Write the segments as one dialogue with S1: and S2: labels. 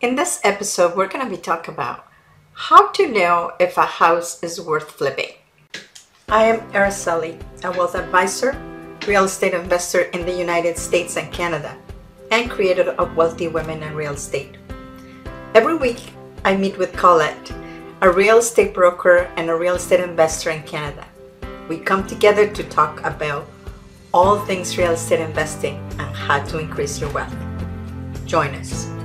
S1: In this episode, we're going to be talking about how to know if a house is worth flipping. I am Araceli, a wealth advisor, real estate investor in the United States and Canada, and creator of Wealthy Women in Real Estate. Every week, I meet with Colette, a real estate broker and a real estate investor in Canada. We come together to talk about all things real estate investing and how to increase your wealth. Join us.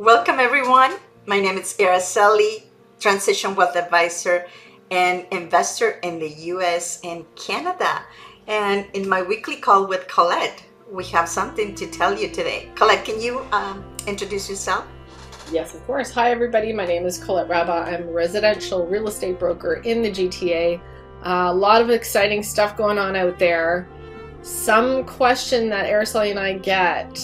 S1: Welcome, everyone. My name is Araceli, Transition Wealth Advisor and investor in the US and Canada. And in my weekly call with Colette, we have something to tell you today. Colette, can you um, introduce yourself?
S2: Yes, of course. Hi, everybody. My name is Colette Raba. I'm a residential real estate broker in the GTA. Uh, a lot of exciting stuff going on out there. Some question that Araceli and I get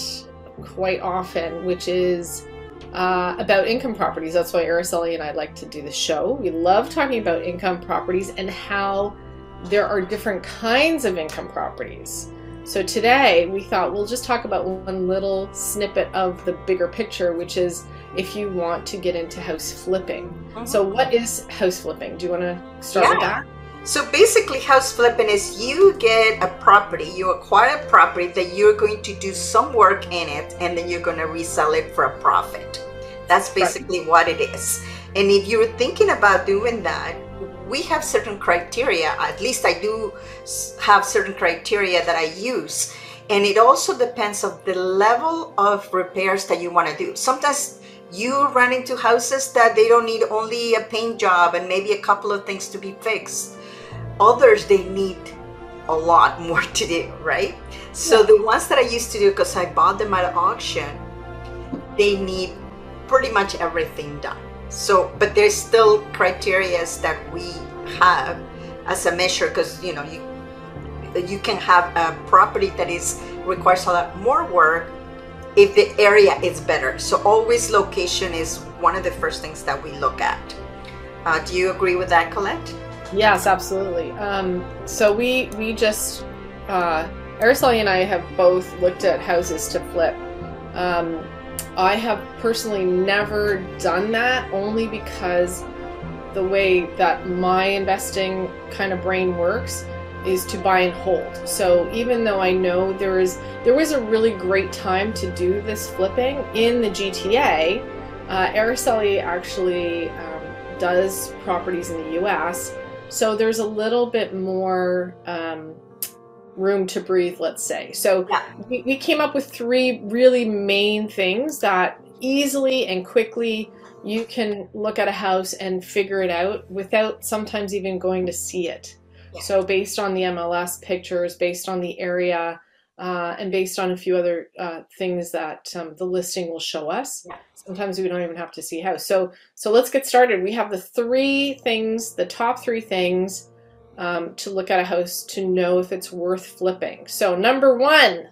S2: quite often, which is uh, about income properties. That's why Araceli and I like to do the show. We love talking about income properties and how there are different kinds of income properties. So today we thought we'll just talk about one little snippet of the bigger picture, which is if you want to get into house flipping. Mm-hmm. So, what is house flipping? Do you want to start yeah. with that?
S1: So basically, house flipping is you get a property, you acquire a property that you're going to do some work in it, and then you're going to resell it for a profit. That's basically right. what it is. And if you're thinking about doing that, we have certain criteria. At least I do have certain criteria that I use. And it also depends of the level of repairs that you want to do. Sometimes you run into houses that they don't need only a paint job and maybe a couple of things to be fixed. Others they need a lot more to do, right? So the ones that I used to do because I bought them at auction, they need pretty much everything done. So, but there's still criterias that we have as a measure because you know you you can have a property that is requires a lot more work if the area is better. So always location is one of the first things that we look at. Uh, do you agree with that, Colette?
S2: Yes, absolutely. Um, so we we just uh, Araceli and I have both looked at houses to flip. Um, I have personally never done that only because the way that my investing kind of brain works is to buy and hold. So even though I know there is there was a really great time to do this flipping in the GTA, uh, Araceli actually um, does properties in the U.S. So there's a little bit more um, room to breathe, let's say. So yeah. we, we came up with three really main things that easily and quickly you can look at a house and figure it out without sometimes even going to see it. Yeah. So, based on the MLS pictures, based on the area, uh, and based on a few other uh, things that um, the listing will show us. Yeah. Sometimes we don't even have to see house. So, so let's get started. We have the three things, the top three things um, to look at a house to know if it's worth flipping. So, number one.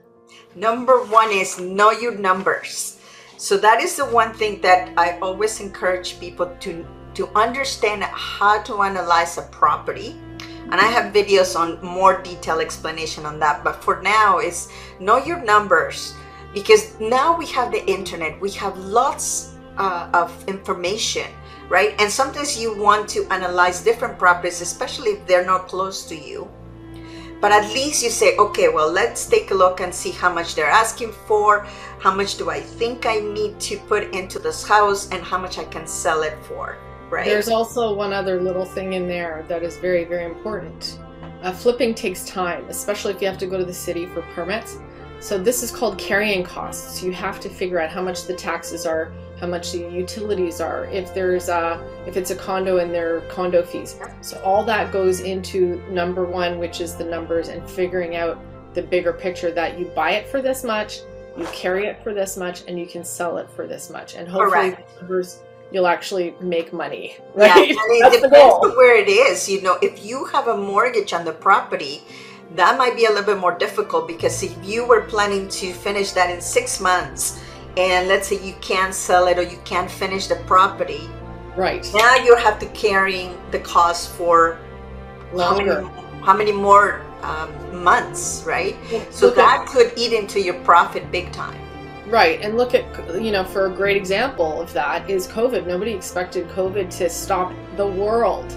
S1: Number one is know your numbers. So, that is the one thing that I always encourage people to, to understand how to analyze a property. And I have videos on more detailed explanation on that. But for now, is know your numbers because now we have the internet, we have lots uh, of information right? And sometimes you want to analyze different properties, especially if they're not close to you. But at least you say, okay, well, let's take a look and see how much they're asking for, how much do I think I need to put into this house, and how much I can sell it for, right?
S2: There's also one other little thing in there that is very, very important. Uh, flipping takes time, especially if you have to go to the city for permits. So this is called carrying costs. You have to figure out how much the taxes are, how much the utilities are, if there's a, if it's a condo and their condo fees. So all that goes into number one, which is the numbers and figuring out the bigger picture that you buy it for this much, you carry it for this much, and you can sell it for this much. And hopefully numbers you'll actually make money. Right?
S1: Yeah, and it depends on where it is. You know, if you have a mortgage on the property, that might be a little bit more difficult because if you were planning to finish that in six months and let's say you can't sell it or you can't finish the property
S2: right
S1: now you have to carrying the cost for
S2: longer
S1: how many, how many more um, months right so that could eat into your profit big time
S2: Right, and look at you know for a great example of that is COVID. Nobody expected COVID to stop the world.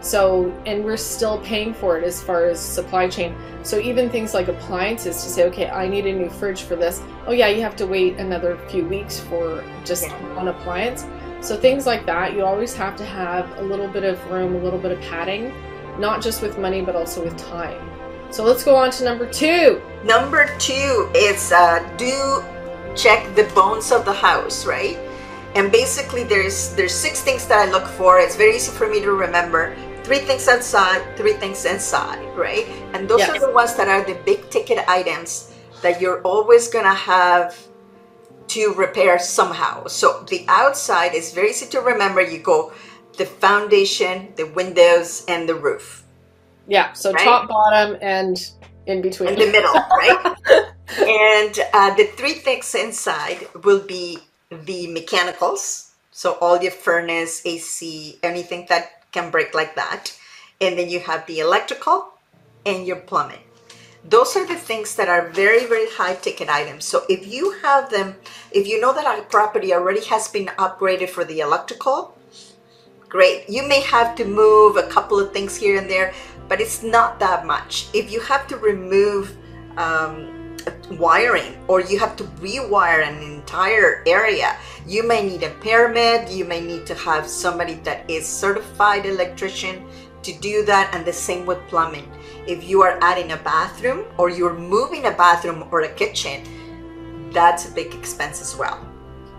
S2: So, and we're still paying for it as far as supply chain. So, even things like appliances to say, okay, I need a new fridge for this. Oh, yeah, you have to wait another few weeks for just
S1: Yeah.
S2: one appliance. So, things like that, you always have to have a little bit of room, a little bit of padding, not just with money, but also with time. So, let's go on to number two.
S1: Number two is uh, do check the bones of the house, right? And basically, there's there's six things that I look for. It's very easy for me to remember. Three things outside, three things inside, right? And those
S2: Yes.
S1: are the ones that are the big ticket items that you're always gonna have to repair somehow. So the outside is very easy to remember. You go the foundation, the windows, and the roof.
S2: Yeah, so
S1: Right.
S2: top, bottom, and in between.
S1: in the middle, right? and uh, the three things inside will be the mechanicals, so all your furnace, AC, anything that can break like that, and then you have the electrical and your plumbing. Those are the things that are very, very high ticket items. So if you have them, if you know that a property already has been upgraded for the electrical, great. You may have to move a couple of things here and there, but it's not that much. If you have to remove um, wiring or you have to rewire an entire area, you may need a permit. You may need to have somebody that is certified electrician to do that, and the same with plumbing. If you are adding a bathroom or you're moving a bathroom or a kitchen, that's a big expense as well.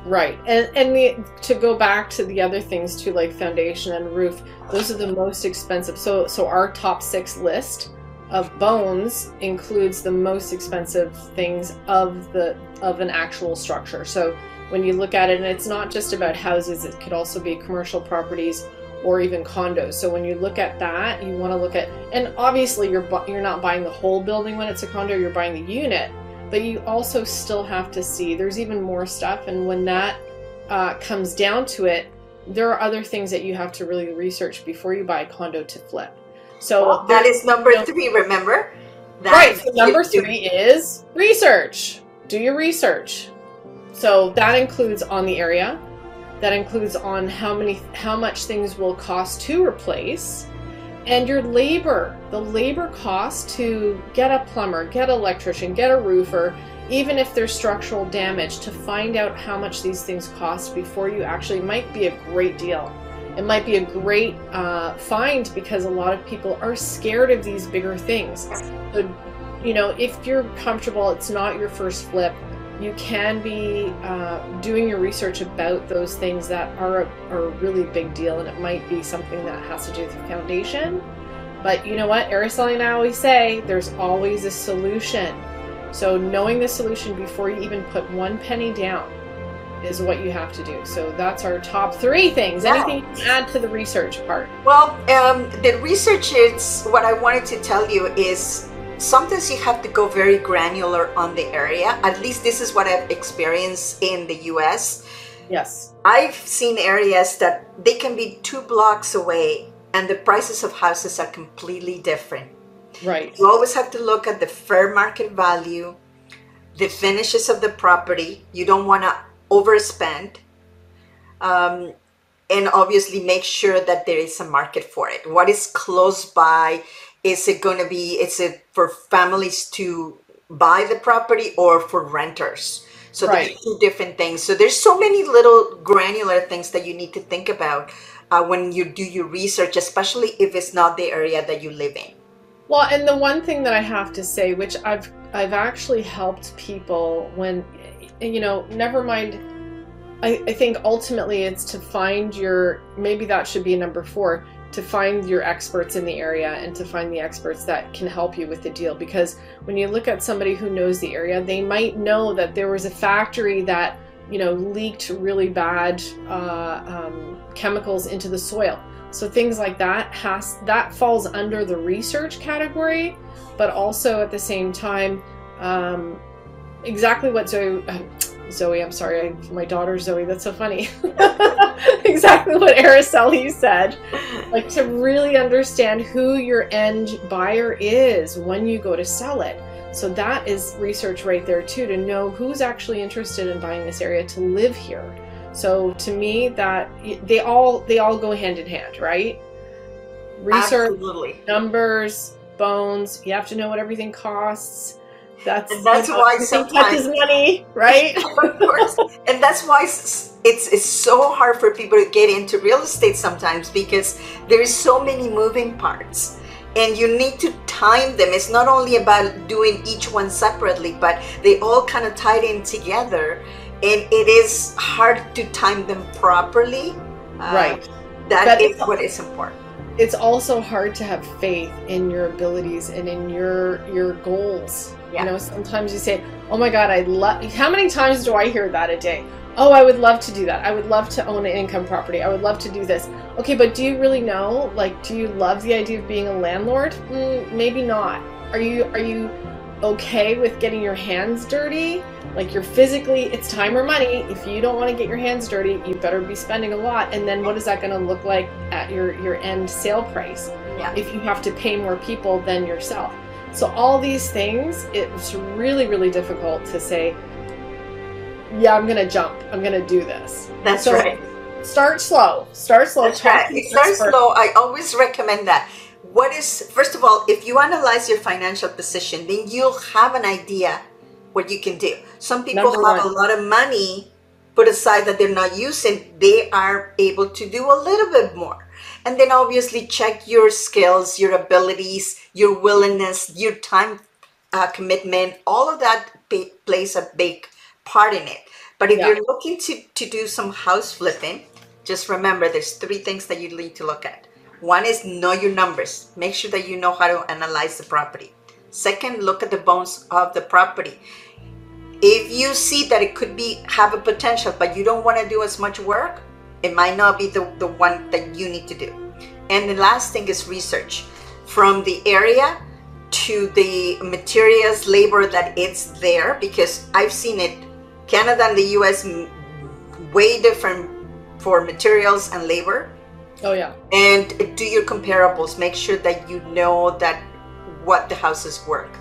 S2: Right, and and the, to go back to the other things too, like foundation and roof, those are the most expensive. So so our top six list of bones includes the most expensive things of the of an actual structure. So when you look at it, and it's not just about houses; it could also be commercial properties or even condos. So when you look at that, you want to look at, and obviously you're you're not buying the whole building when it's a condo; you're buying the unit but you also still have to see there's even more stuff and when that uh, comes down to it there are other things that you have to really research before you buy a condo to flip so
S1: that is number three, remember? That
S2: right so number three is research. Do your research. So that includes on the area. That includes on how many how much things will cost to replace. And your labor the labor cost to get a plumber get an electrician get a roofer even if there's structural damage to find out how much these things cost before you actually might be a great deal it might be a great uh, find because a lot of people are scared of these bigger things. So you know if you're comfortable it's not your first flip. You can be uh, doing your research about those things that are a, are a really big deal and it might be something that has to do with the foundation. But you know what? Araceli and i always say there's always a solution. So knowing the solution before you even put one penny down is what you have to do so that's our top three things anything you can add to the research part
S1: Well, um, the research is what I wanted to tell you is sometimes you have to go very granular on the area. At least this is what I've experienced in the US.
S2: yes
S1: I've seen areas that they can be two blocks away and the prices of houses are completely different.
S2: right
S1: You always have to look at the fair market value, the finishes of the property. You don't want to overspend. Um, and obviously make sure that there is a market for it. What is close by? Is it going to be, is it for families to buy the property or for renters? So
S2: Right.
S1: there's two different things. So there's so many little granular things that you need to think about uh, when you do your research, especially if it's not the area that you live in.
S2: Well, and the one thing that I have to say, which I've I've actually helped people when, you know, never mind. I, I think ultimately it's to find your maybe that should be number four to find your experts in the area and to find the experts that can help you with the deal because when you look at somebody who knows the area they might know that there was a factory that you know leaked really bad uh, um, chemicals into the soil so things like that has that falls under the research category, but also at the same time, um, exactly what Zoe. Uh, Zoe, I'm sorry, I, my daughter Zoe. That's so funny. exactly what Araceli said. Like to really understand who your end buyer is when you go to sell it. So that is research right there too to know who's actually interested in buying this area to live here. So to me that they all they all go hand in hand, right? Research,
S1: Absolutely.
S2: numbers, bones, you have to know what everything costs. That's
S1: And that's why sometimes-
S2: money, right?
S1: of course. And that's why it's, it's it's so hard for people to get into real estate sometimes because there's so many moving parts. And you need to time them. It's not only about doing each one separately, but they all kind of tied in together. And it is hard to time them properly. Uh,
S2: right.
S1: That
S2: But
S1: is
S2: it's-
S1: what is important.
S2: it's also hard to have faith in your abilities and in your your goals.
S1: Yeah.
S2: You know, sometimes you say, "Oh my God, I love." How many times do I hear that a day? Oh, I would love to do that. I would love to own an income property. I would love to do this. Okay, but do you really know? Like, do you love the idea of being a landlord? Mm, maybe not. Are you are you okay with getting your hands dirty? Like you're physically, it's time or money. If you don't want to get your hands dirty, you better be spending a lot. And then what is that going to look like at your your end sale price?
S1: Yeah.
S2: If you have to pay more people than yourself. So all these things, it's really really difficult to say. Yeah, I'm gonna jump. I'm gonna do this.
S1: That's
S2: So,
S1: right.
S2: Start slow. Start slow.
S1: That's
S2: Talk
S1: right.
S2: to
S1: It
S2: the
S1: starts
S2: expert.
S1: slow. I always recommend that. What is first of all, if you analyze your financial position, then you'll have an idea what you can do. Some people
S2: Number
S1: have
S2: one.
S1: a lot of money put aside that they're not using. They are able to do a little bit more. And then obviously check your skills, your abilities, your willingness, your time uh, commitment. All of that plays a big part in it. But if
S2: Yeah.
S1: you're looking to, to do some house flipping, just remember there's three things that you need to look at. One is know your numbers. Make sure that you know how to analyze the property. Second, look at the bones of the property. If you see that it could be have a potential, but you don't want to do as much work, it might not be the, the one that you need to do. And the last thing is research. From the area to the materials, labor that it's there, because I've seen it, Canada and the US, way different for materials and labor
S2: Oh yeah.
S1: and do your comparables make sure that you know that what the house is worth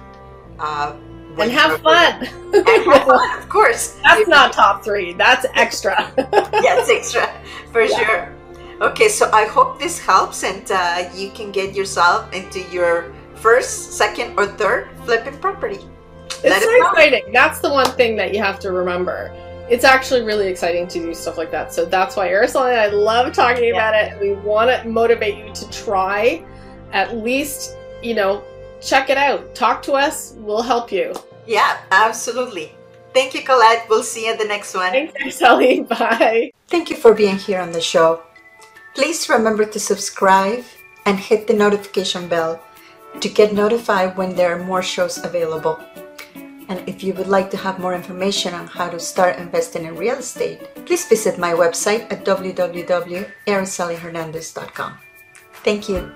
S1: uh,
S2: And have fun.
S1: and have fun of course
S2: That's not top three. That's extra.
S1: yeah it's extra for
S2: Yeah.
S1: sure okay so i hope this helps and uh, you can get yourself into your first second or third flipping property
S2: It's
S1: it
S2: so exciting. That's the one thing that you have to remember. It's actually really exciting to do stuff like that. So that's why Arizona and I love talking
S1: Yeah.
S2: about it. We want to motivate you to try at least, you know, check it out. Talk to us. We'll help you.
S1: Yeah absolutely thank you colette we'll see you at the next one
S2: Thanks, Ellie. Bye.
S1: Thank you for being here on the show. Please remember to subscribe and hit the notification bell to get notified when there are more shows available. And if you would like to have more information on how to start investing in real estate, please visit my website at www.aracelihernandez.com. Thank you.